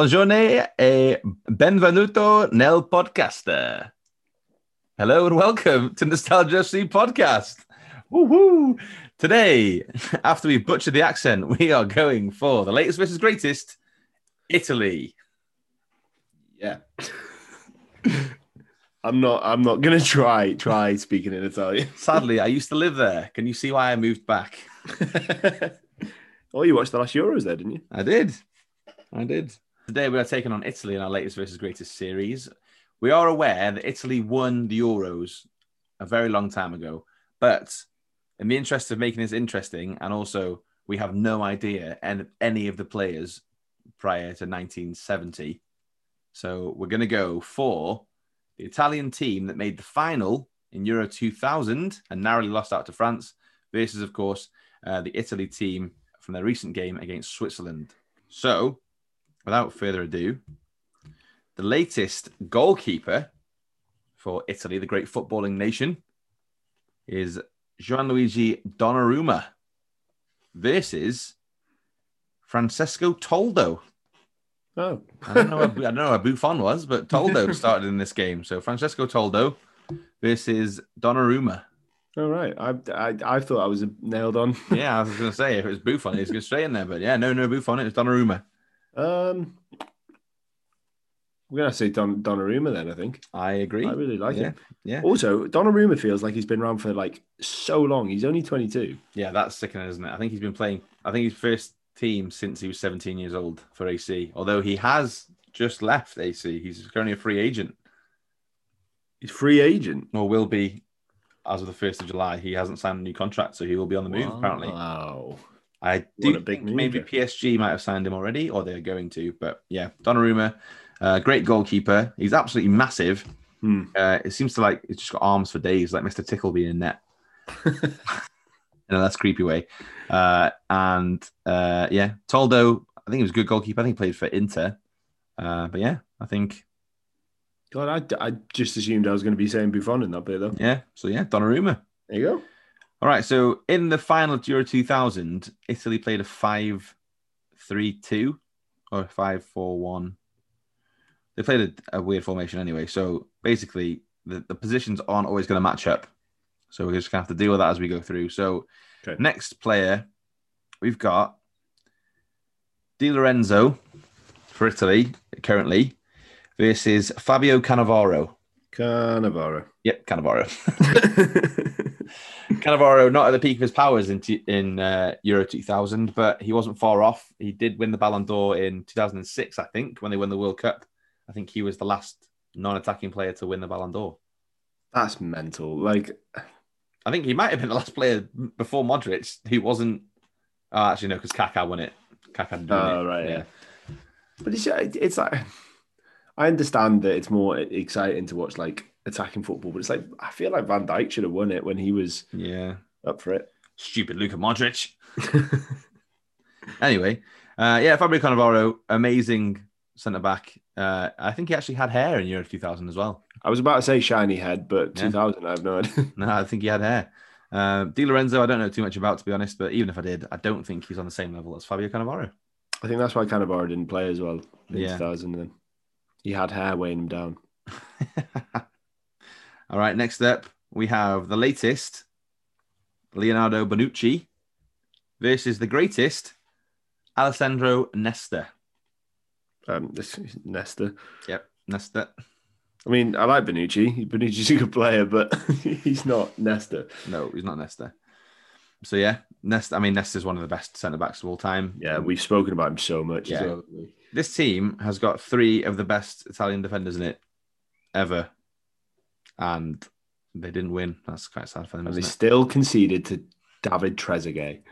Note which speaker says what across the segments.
Speaker 1: Buongiorno e benvenuto nel podcast. Hello and welcome to Nostalgia FC podcast. Woohoo! Today, after we butchered the accent, we are going for the latest versus greatest Italy.
Speaker 2: Yeah. I'm not I'm not gonna try try speaking in Italian.
Speaker 1: Sadly, I used to live there. Can you see why I moved back?
Speaker 2: oh, you watched the last Euros there, didn't you?
Speaker 1: I did. I did. Today we are taking on Italy in our latest versus greatest series. We are aware that Italy won the Euros a very long time ago, but in the interest of making this interesting, and also we have no idea any of the players prior to 1970. So we're going to go for the Italian team that made the final in Euro 2000 and narrowly lost out to France versus, of course, uh, the Italy team from their recent game against Switzerland. So without further ado, the latest goalkeeper for Italy, the great footballing nation, is Gianluigi Donnarumma versus Francesco Toldo.
Speaker 2: Oh,
Speaker 1: I don't know. Where, I don't know where Buffon was, but Toldo started in this game. So Francesco Toldo versus Donnarumma.
Speaker 2: all right. I, I I thought I was nailed on.
Speaker 1: Yeah, I was going to say if it was Buffon, he's going straight in there. But yeah, no, no Buffon. It was Donnarumma.
Speaker 2: Um, we're gonna say Don Donnarumma then. I think
Speaker 1: I agree.
Speaker 2: I really like
Speaker 1: yeah,
Speaker 2: him.
Speaker 1: yeah,
Speaker 2: Also, Donnarumma feels like he's been around for like so long. He's only 22.
Speaker 1: yeah. That's sickening, isn't it? I think he's been playing. I think his first team since he was 17 years old for AC. Although he has just left AC, he's currently a free agent,
Speaker 2: He's free agent.
Speaker 1: or will be as of the first of July. He hasn't signed a new contract, so he will be on the move. Apparently,
Speaker 2: Wow.
Speaker 1: I do think
Speaker 2: move,
Speaker 1: maybe
Speaker 2: yeah.
Speaker 1: PSG might have signed him already, or they're going to. But yeah, Donnarumma, uh, great goalkeeper. He's absolutely massive.
Speaker 2: Hmm.
Speaker 1: Uh, it seems to like he's just got arms for days, like Mr. Tickleby in net. in a less creepy way. Uh, and uh, yeah, Toldo, I think he was a good goalkeeper. I think he played for Inter. Uh, but yeah, I think
Speaker 2: God, I, I just assumed I was going to be saying Buffon in that bit though.
Speaker 1: yeah. So yeah, Donnarumma.
Speaker 2: There you go.
Speaker 1: All right. So in the final of Euro 2000, Italy played a 5 3 2 or 5 4 1. They played a, a weird formation anyway. So basically, the, the positions aren't always going to match up. So we're just going to have to deal with that as we go through. So,
Speaker 2: Okay.
Speaker 1: next player, we've got Di Lorenzo for Italy currently versus Fabio Cannavaro.
Speaker 2: Cannavaro.
Speaker 1: Yep, Cannavaro. Cannavaro not at the peak of his powers in t- in uh, Euro 2000, but he wasn't far off. He did win the Ballon d'Or in 2006, I think, when they won the World Cup. I think he was the last non-attacking player to win the Ballon d'Or.
Speaker 2: That's mental. Like,
Speaker 1: I think he might have been the last player before Modric who wasn't. Oh, actually, no, because Kaká won it. Kaká did
Speaker 2: Oh,
Speaker 1: it.
Speaker 2: right, yeah. but it's it's like I understand that it's more exciting to watch like attacking football, but it's like I feel like Van Dijk should have won it when he was
Speaker 1: yeah.
Speaker 2: up for it.
Speaker 1: Stupid Luka Modric. Anyway, uh, yeah, Fabio Cannavaro, amazing centre back. Uh, I think he actually had hair in Euro 2000 as well.
Speaker 2: I was about to say shiny head, but
Speaker 1: Yeah.
Speaker 2: 2000, I have no idea.
Speaker 1: No, I think he had hair. Uh, Di Lorenzo, I don't know too much about to be honest, but even if I did, I don't think he's on the same level as Fabio Cannavaro.
Speaker 2: I think that's why Cannavaro didn't play as well in
Speaker 1: Yeah.
Speaker 2: 2000. Then he had hair weighing him down.
Speaker 1: All right, next up we have the latest Leonardo Bonucci versus the greatest Alessandro Nesta.
Speaker 2: Um, this is Nesta.
Speaker 1: Yep, Nesta.
Speaker 2: I mean, I like Bonucci. Bonucci's a good player, but he's not Nesta.
Speaker 1: No, he's not Nesta. So yeah, Nesta. I mean, Nesta's one of the best centre backs of all time.
Speaker 2: Yeah, we've spoken about him so much.
Speaker 1: Yeah.
Speaker 2: well.
Speaker 1: this team has got three of the best Italian defenders in it ever, and they didn't win. That's quite sad for them,
Speaker 2: And they
Speaker 1: it?
Speaker 2: still conceded to David Trezeguet.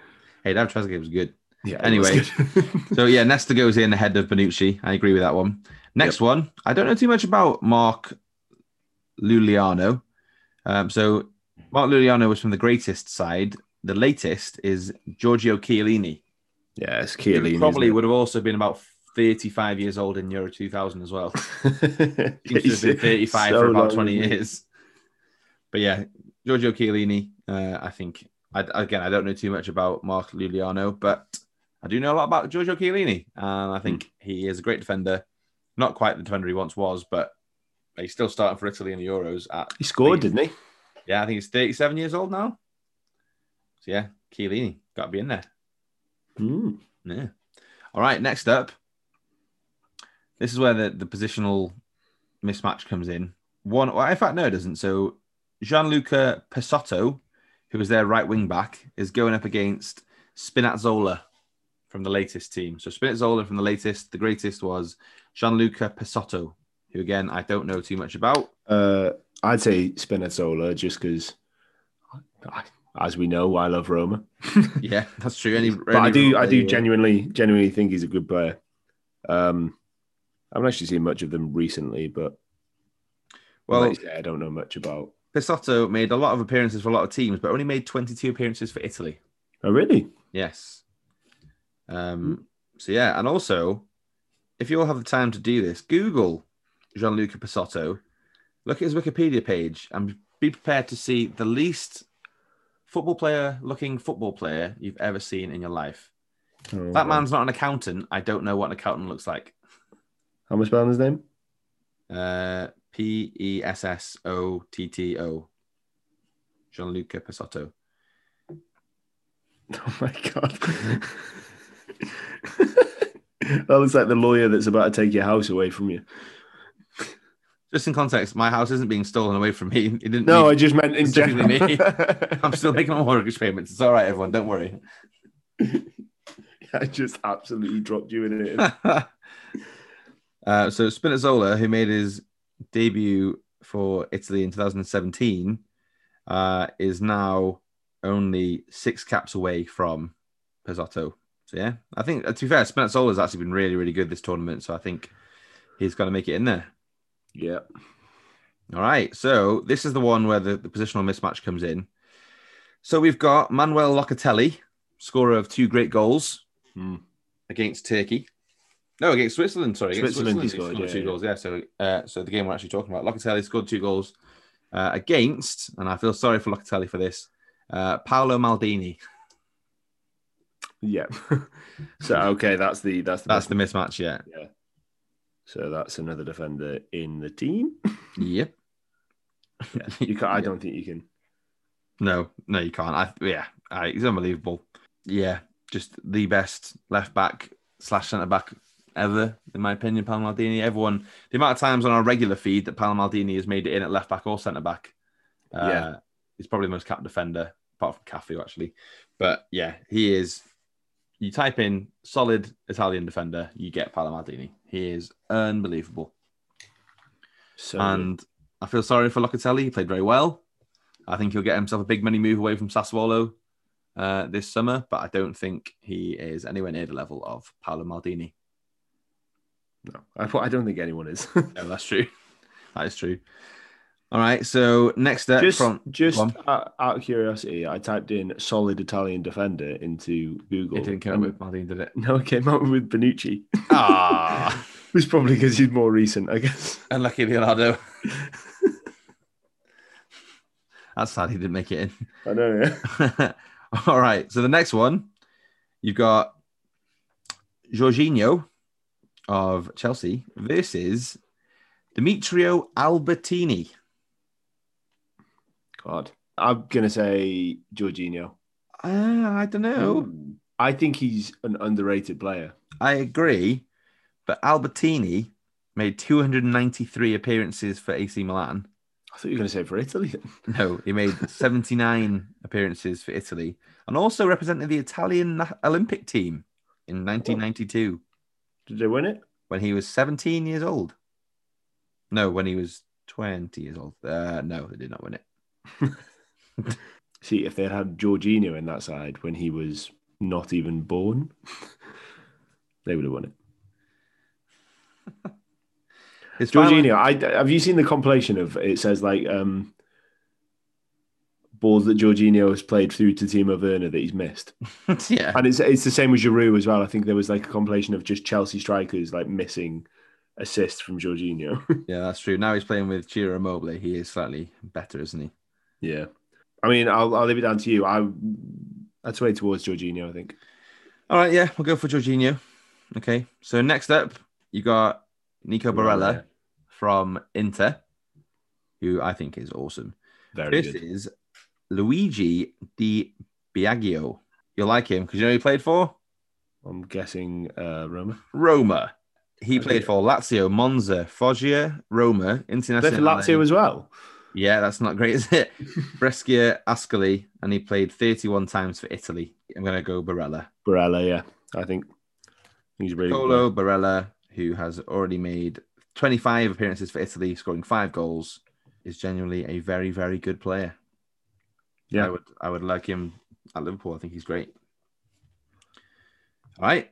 Speaker 1: Hey, David Trezeguet was good.
Speaker 2: Yeah.
Speaker 1: Anyway.
Speaker 2: good.
Speaker 1: So yeah, Nesta goes in ahead of Bonucci. I agree with that one. Next one, I don't know too much about Mark Iuliano. Um, so Mark Iuliano was from the greatest side. The latest is Giorgio Chiellini. He
Speaker 2: Chiellini.
Speaker 1: probably would have also been about 35 years old in Euro 2000 as well. Seems to have been 35 for about 20 years. But yeah, Giorgio Chiellini, uh, I think, I, again, I don't know too much about Mark Iuliano, but I do know a lot about Giorgio Chiellini, and I think he is a great defender. Not quite the defender he once was, but he's still starting for Italy in the Euros. At
Speaker 2: He scored, didn't he?
Speaker 1: yeah, I think he's 37 years old now. So yeah, Chiellini got to be in there.
Speaker 2: Hmm.
Speaker 1: Yeah. All right. Next up, this is where the, the positional mismatch comes in. One, well, in fact, no, it doesn't. So Gianluca Pessotto, who is their right wing back, is going up against Spinazzola from the latest team. So Spinazzola from the latest, the greatest was Gianluca Pessotto, who again I don't know too much about.
Speaker 2: Uh, I'd say Spinazzola just because, as we know, I love Roma.
Speaker 1: Yeah, that's true. Any,
Speaker 2: but I do, I do genuinely, genuinely think he's a good player. Um, I haven't actually seen much of them recently, but
Speaker 1: well,
Speaker 2: like say, I don't know much about.
Speaker 1: Pessotto made a lot of appearances for a lot of teams, but only made 22 appearances for Italy.
Speaker 2: Oh, really?
Speaker 1: Yes. Um, so yeah, and also, if you all have the time to do this, Google Gianluca Pessotto, look at his Wikipedia page, and be prepared to see the least football player looking football player you've ever seen in your life.
Speaker 2: Oh,
Speaker 1: That man's not an accountant. I don't know what an accountant looks like.
Speaker 2: How am I spelling his name?
Speaker 1: Uh, P E S S O T T O. Gianluca Pessotto.
Speaker 2: Oh my god. that looks like the lawyer that's about to take your house away from you.
Speaker 1: Just in context, my house isn't being stolen away from me. It didn't.
Speaker 2: No, I just meant in general.
Speaker 1: me. I'm still making my mortgage payments. It's all right, everyone. Don't worry.
Speaker 2: I just absolutely dropped you in it.
Speaker 1: Uh, so Spinazzola, who made his debut for Italy in 2017, uh, is now only six caps away from Pessotto. So yeah, I think uh, to be fair, Spinazzola has actually been really, really good this tournament. So I think he's going to make it in there.
Speaker 2: Yeah.
Speaker 1: All right. So this is the one where the, the positional mismatch comes in. So we've got Manuel Locatelli, scorer of two great goals
Speaker 2: Hmm.
Speaker 1: against Turkey. No, against Switzerland. Sorry, against
Speaker 2: Switzerland he
Speaker 1: Switzerland.
Speaker 2: scored,
Speaker 1: two
Speaker 2: yeah,
Speaker 1: goals. Yeah. So, uh, so the game we're actually talking about, Locatelli scored two goals uh, against, and I feel sorry for Locatelli for this. Uh, Paolo Maldini.
Speaker 2: Yeah. so okay, that's the that's the
Speaker 1: That's the mismatch. Yeah. Yeah.
Speaker 2: so that's another defender in the team.
Speaker 1: Yep.
Speaker 2: Yeah. You can't. I
Speaker 1: Yeah.
Speaker 2: don't think you can.
Speaker 1: No, no, you can't. I yeah, I, he's unbelievable. Yeah, just the best left back slash centre back ever, in my opinion. Paolo Maldini. Everyone, the amount of times on our regular feed that Paolo Maldini has made it in at left back or centre back. Uh,
Speaker 2: Yeah.
Speaker 1: he's probably the most capped defender, apart from Cafu actually. But yeah, he is. You type in solid Italian defender, you get Paolo Maldini. He is unbelievable.
Speaker 2: So
Speaker 1: And I feel sorry for Locatelli. He played very well. I think he'll get himself a big money move away from Sassuolo uh, this summer, but I don't think he is anywhere near the level of Paolo Maldini.
Speaker 2: No, I, I don't think anyone is.
Speaker 1: No, that's true. That is true. All right. So next up
Speaker 2: just
Speaker 1: from
Speaker 2: just out, out of curiosity, I typed in solid Italian defender into Google.
Speaker 1: it didn't come up with Maldini, did it?
Speaker 2: No, it came out with Bonucci.
Speaker 1: Ah,
Speaker 2: It was probably because he's more recent, I guess.
Speaker 1: unlucky Leonardo. That's sad he didn't make it in.
Speaker 2: I know, yeah.
Speaker 1: All right. So the next one, you've got Jorginho of Chelsea versus Demetrio Albertini.
Speaker 2: God. I'm gonna say Jorginho.
Speaker 1: Uh, I don't know.
Speaker 2: I think he's an underrated player.
Speaker 1: I agree, but Albertini made 293 appearances for AC Milan.
Speaker 2: I thought you were gonna say for Italy.
Speaker 1: No, he made 79 appearances for Italy and also represented the Italian Olympic team in 1992
Speaker 2: Did they win it?
Speaker 1: when he was 17 years old. No, when he was 20 years old. Uh, no, they did not win it.
Speaker 2: See, if they had had Jorginho in that side when he was not even born, they would have won it.
Speaker 1: Final-
Speaker 2: Jorginho, I have you seen the compilation of it says like um balls that Jorginho has played through to Timo Werner that he's missed.
Speaker 1: yeah.
Speaker 2: And it's it's the same with Giroud as well. I think there was like a compilation of just Chelsea strikers like missing assists from Jorginho.
Speaker 1: Yeah, that's true. Now he's playing with Ciro Immobile. He is slightly better, isn't he?
Speaker 2: yeah. I mean, I'll I'll leave it down to you. I I'd sway towards Jorginho, I think.
Speaker 1: All right, yeah, we'll go for Jorginho. Okay, so next up, you got Nico Barella
Speaker 2: Yeah,
Speaker 1: from Inter, who I think is awesome.
Speaker 2: Very
Speaker 1: This
Speaker 2: good.
Speaker 1: is Luigi Di Biagio. You'll like him because you know who he played for?
Speaker 2: I'm guessing uh, Roma.
Speaker 1: Roma. He played for Lazio, Monza, Foggia, Roma,
Speaker 2: Played for Lazio as well.
Speaker 1: Yeah, that's not great, is it? Brescia, Ascoli, and he played 31 times for Italy. I'm going to go Barella.
Speaker 2: Barella, yeah. I think he's really good.
Speaker 1: Colo Barella, who has already made 25 appearances for Italy, scoring five goals, is genuinely a very, very good player.
Speaker 2: Yeah.
Speaker 1: I would, I would like him at Liverpool. I think he's great. All right.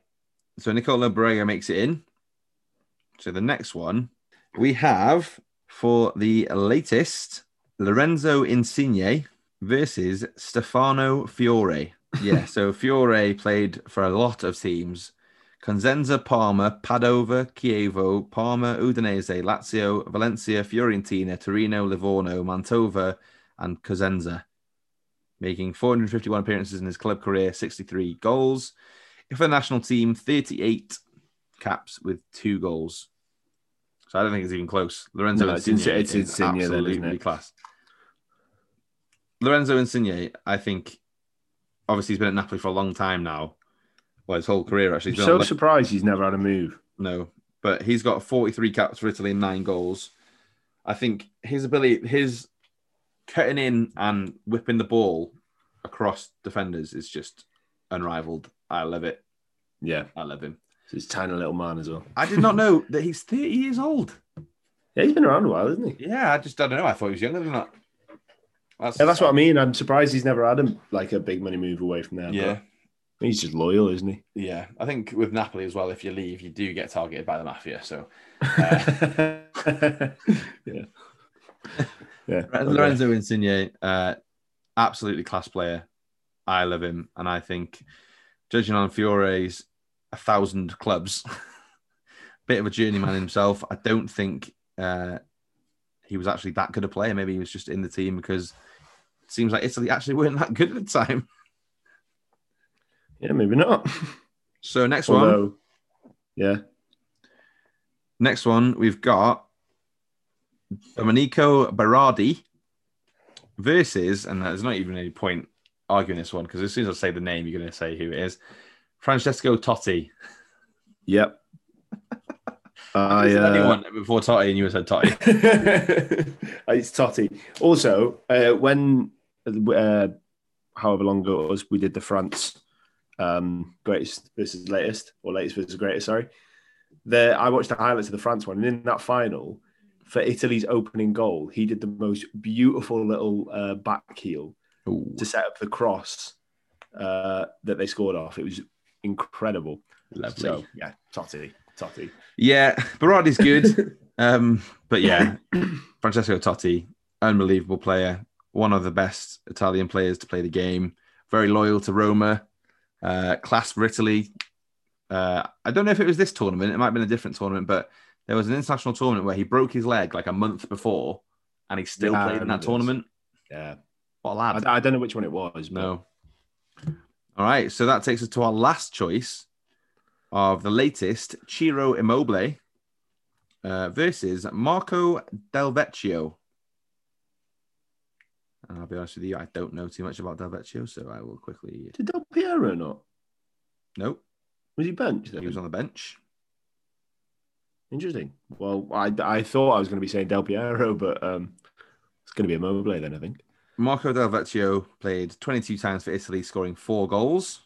Speaker 1: So Nicola Barella makes it in. So the next one we have for the latest Lorenzo Insigne versus Stefano Fiore. Yeah, so Fiore played for a lot of teams. Cosenza, Parma, Padova, Chievo, Parma, Udinese, Lazio, Valencia, Fiorentina, Torino, Livorno, Mantova, and Cosenza, making 451 appearances in his club career, 63 goals. If a national team, 38 caps with two goals. So I don't think it's even close. Lorenzo
Speaker 2: No, it's
Speaker 1: Insigne,
Speaker 2: Insi- it's
Speaker 1: is
Speaker 2: Insigne then,
Speaker 1: absolutely
Speaker 2: it?
Speaker 1: class. Lorenzo Insigne, I think, obviously he's been at Napoli for a long time now. Well, his whole career actually.
Speaker 2: I'm so surprised he's never had a move.
Speaker 1: no, but he's got 43 caps for Italy and nine goals. I think his ability, his cutting in and whipping the ball across defenders is just unrivaled. I love it.
Speaker 2: Yeah,
Speaker 1: I love him.
Speaker 2: he's a tiny little man as well.
Speaker 1: I did not know that he's 30 years old.
Speaker 2: Yeah, he's been around a while, isn't he?
Speaker 1: Yeah, I just I don't know. I thought he was younger than that. That's,
Speaker 2: Yeah, that's what I mean. I'm surprised he's never had a, like a big money move away from there.
Speaker 1: Yeah,
Speaker 2: he's just loyal, isn't he?
Speaker 1: yeah. I think with Napoli as well, if you leave, you do get targeted by the mafia. So Uh,
Speaker 2: yeah. Yeah.
Speaker 1: Lorenzo Insigne, uh, absolutely class player. I love him, and I think judging on Fiore's a thousand clubs, bit of a journeyman himself. I don't think uh, he was actually that good a player. Maybe he was just in the team because it seems like Italy actually weren't that good at the time.
Speaker 2: Yeah, maybe not.
Speaker 1: So next one,
Speaker 2: Although, yeah.
Speaker 1: next one we've got Domenico Berardi versus, and there's not even any point arguing this one because as soon as I say the name, you're going to say who it is. Francesco Totti.
Speaker 2: Yep. I, uh,
Speaker 1: anyone before Totti and you said Totti?
Speaker 2: it's Totti. Also, uh, when uh, however long ago it was, we did the France um, greatest versus latest, or latest versus greatest. Sorry, the I watched the highlights of the France one, and in that final for Italy's opening goal, he did the most beautiful little uh, back heel
Speaker 1: Ooh,
Speaker 2: to set up the cross uh, that they scored off. It was incredible.
Speaker 1: lovely.
Speaker 2: So yeah, Totti, Totti.
Speaker 1: Yeah, Berardi's good. um, but yeah, Francesco Totti, unbelievable player. One of the best Italian players to play the game. Very loyal to Roma. Uh, class for Italy. Uh, I don't know if it was this tournament. It might have been a different tournament, but there was an international tournament where he broke his leg like a month before, and he still
Speaker 2: Yeah,
Speaker 1: played in that
Speaker 2: this.
Speaker 1: tournament.
Speaker 2: Yeah,
Speaker 1: What a lad!
Speaker 2: I, I don't know which one it was. but-
Speaker 1: No. All right, so that takes us to our last choice of the latest Ciro Immobile uh, versus Marco Del Vecchio. And I'll be honest with you, I don't know too much about Del Vecchio, so I will quickly.
Speaker 2: Did Del Piero not?
Speaker 1: Nope,
Speaker 2: Was he benched?
Speaker 1: he was on the bench.
Speaker 2: Interesting. Well, I, I thought I was going to be saying Del Piero, but um, it's going to be Immobile then, I think.
Speaker 1: Marco Del Vecchio played 22 times for Italy, scoring four goals.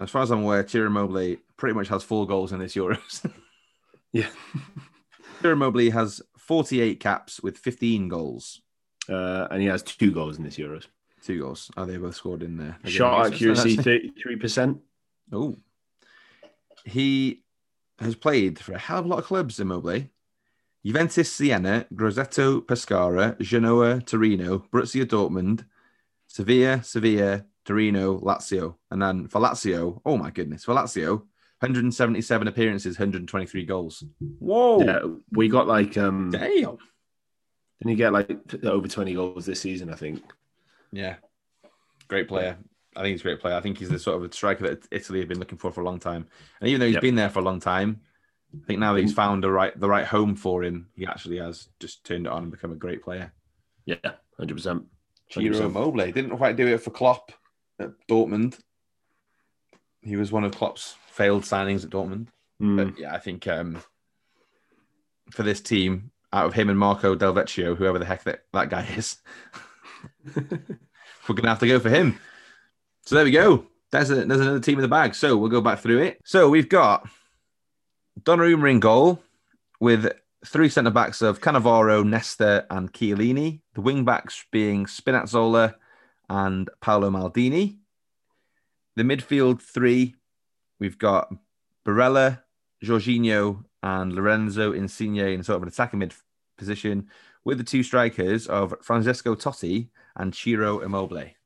Speaker 1: As far as I'm aware, Ciro Immobile pretty much has four goals in this Euros.
Speaker 2: Yeah.
Speaker 1: Ciro Immobile has 48 caps with 15 goals.
Speaker 2: Uh, and he has two goals in this Euros.
Speaker 1: Two goals. Oh, they both scored in there.
Speaker 2: Shot accuracy, 33%.
Speaker 1: Oh. He has played for a hell of a lot of clubs, Immobile. Juventus, Siena, Grosseto, Pescara, Genoa, Torino, Borussia Dortmund, Sevilla, Sevilla, Torino, Lazio. And then for Lazio, oh my goodness, for Lazio, 177 appearances, 123 goals. Whoa.
Speaker 2: Yeah, we got like, um,
Speaker 1: Damn.
Speaker 2: didn't he get like over 20 goals this season, I think?
Speaker 1: Yeah. Great player. I think he's a great player. I think he's the sort of striker that Italy have been looking for for a long time. And even though he's
Speaker 2: Yep.
Speaker 1: been there for a long time, I think now that he's found the right the right home for him, he actually has just turned it on and become a great player.
Speaker 2: Yeah, hundred percent.
Speaker 1: Ciro Immobile didn't quite do it for Klopp at Dortmund. He was one of Klopp's failed signings at Dortmund.
Speaker 2: Hmm.
Speaker 1: But yeah, I think um, for this team, out of him and Marco Del Vecchio, whoever the heck that, that guy is, we're gonna have to go for him. So there we go. There's, a, there's another team in the bag. So we'll go back through it. So we've got Donnarumma in goal with three centre backs of Cannavaro, Nesta, and Chiellini. The wing backs being Spinazzola and Paolo Maldini. The midfield three, we've got Barella, Jorginho, and Lorenzo Insigne in sort of an attacking mid position, with the two strikers of Francesco Totti and Ciro Immobile.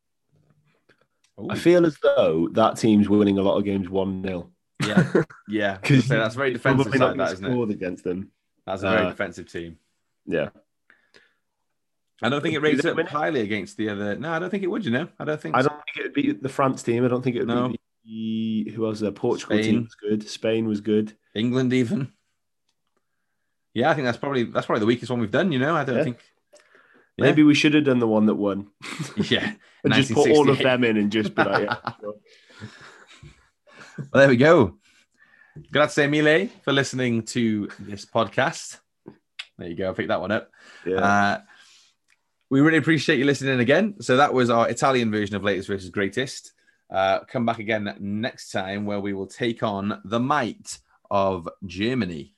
Speaker 2: I feel as though that team's winning a lot of games one 0
Speaker 1: yeah, yeah.
Speaker 2: because
Speaker 1: So that's very defensive side, that isn't it?
Speaker 2: against them.
Speaker 1: That's a very
Speaker 2: Uh,
Speaker 1: defensive team.
Speaker 2: Yeah,
Speaker 1: I don't think it rates up highly against the other. No, I don't think it would. You know, I don't think.
Speaker 2: I don't think it would be the France team. I don't think it would
Speaker 1: No.
Speaker 2: be the who else? there? Portugal
Speaker 1: Spain.
Speaker 2: team was good. Spain was good.
Speaker 1: England even. Yeah, I think that's probably that's probably the weakest one we've done. You know, I don't
Speaker 2: Yeah.
Speaker 1: think. Yeah.
Speaker 2: Maybe we should have done the one that won
Speaker 1: Yeah,
Speaker 2: and just put all of them in and just be like, yeah, sure.
Speaker 1: Well, there we go. Grazie mille for listening to this podcast. There you go. I picked that one up.
Speaker 2: yeah.
Speaker 1: Uh, we really appreciate you listening again. So that was our Italian version of latest versus greatest. Uh, come back again next time where we will take on the might of Germany.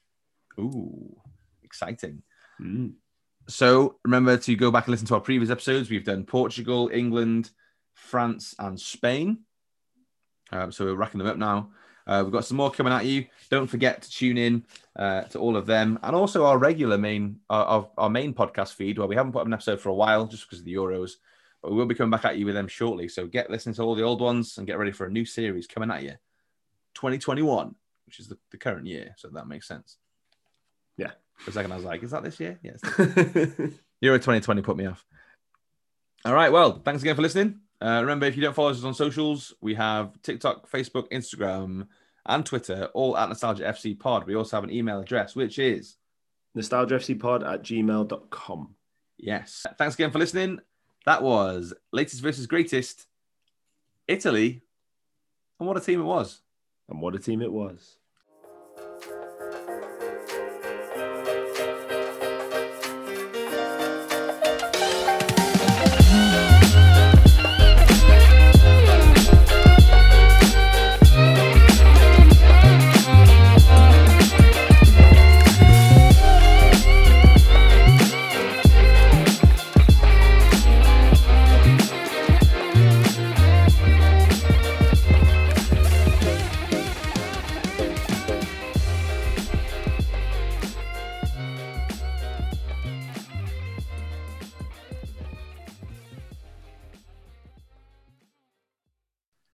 Speaker 1: Ooh, exciting.
Speaker 2: Mm.
Speaker 1: So remember to go back and listen to our previous episodes. We've done Portugal, England, France, and Spain. Um, so we're racking them up now. Uh, we've got some more coming at you. Don't forget to tune in uh, to all of them, and also our regular main our, our, our main podcast feed where we haven't put up an episode for a while just because of the Euros, but we will be coming back at you with them shortly. So get listening to all the old ones and get ready for a new series coming at you, 2021, which is the, the current year. So that makes sense.
Speaker 2: Yeah.
Speaker 1: For a second, I was like, "Is that this year?" Yes. Euro 2020 put me off. All right. Well, thanks again for listening. Uh, remember, if you don't follow us on socials, we have TikTok, Facebook, Instagram, and Twitter, all at Nostalgia FC Pod. We also have an email address, which is
Speaker 2: NostalgiaFCpod at gmail.com.
Speaker 1: yes. Thanks again for listening. That was latest versus greatest, Italy, and what a team it was.
Speaker 2: And what a team it was.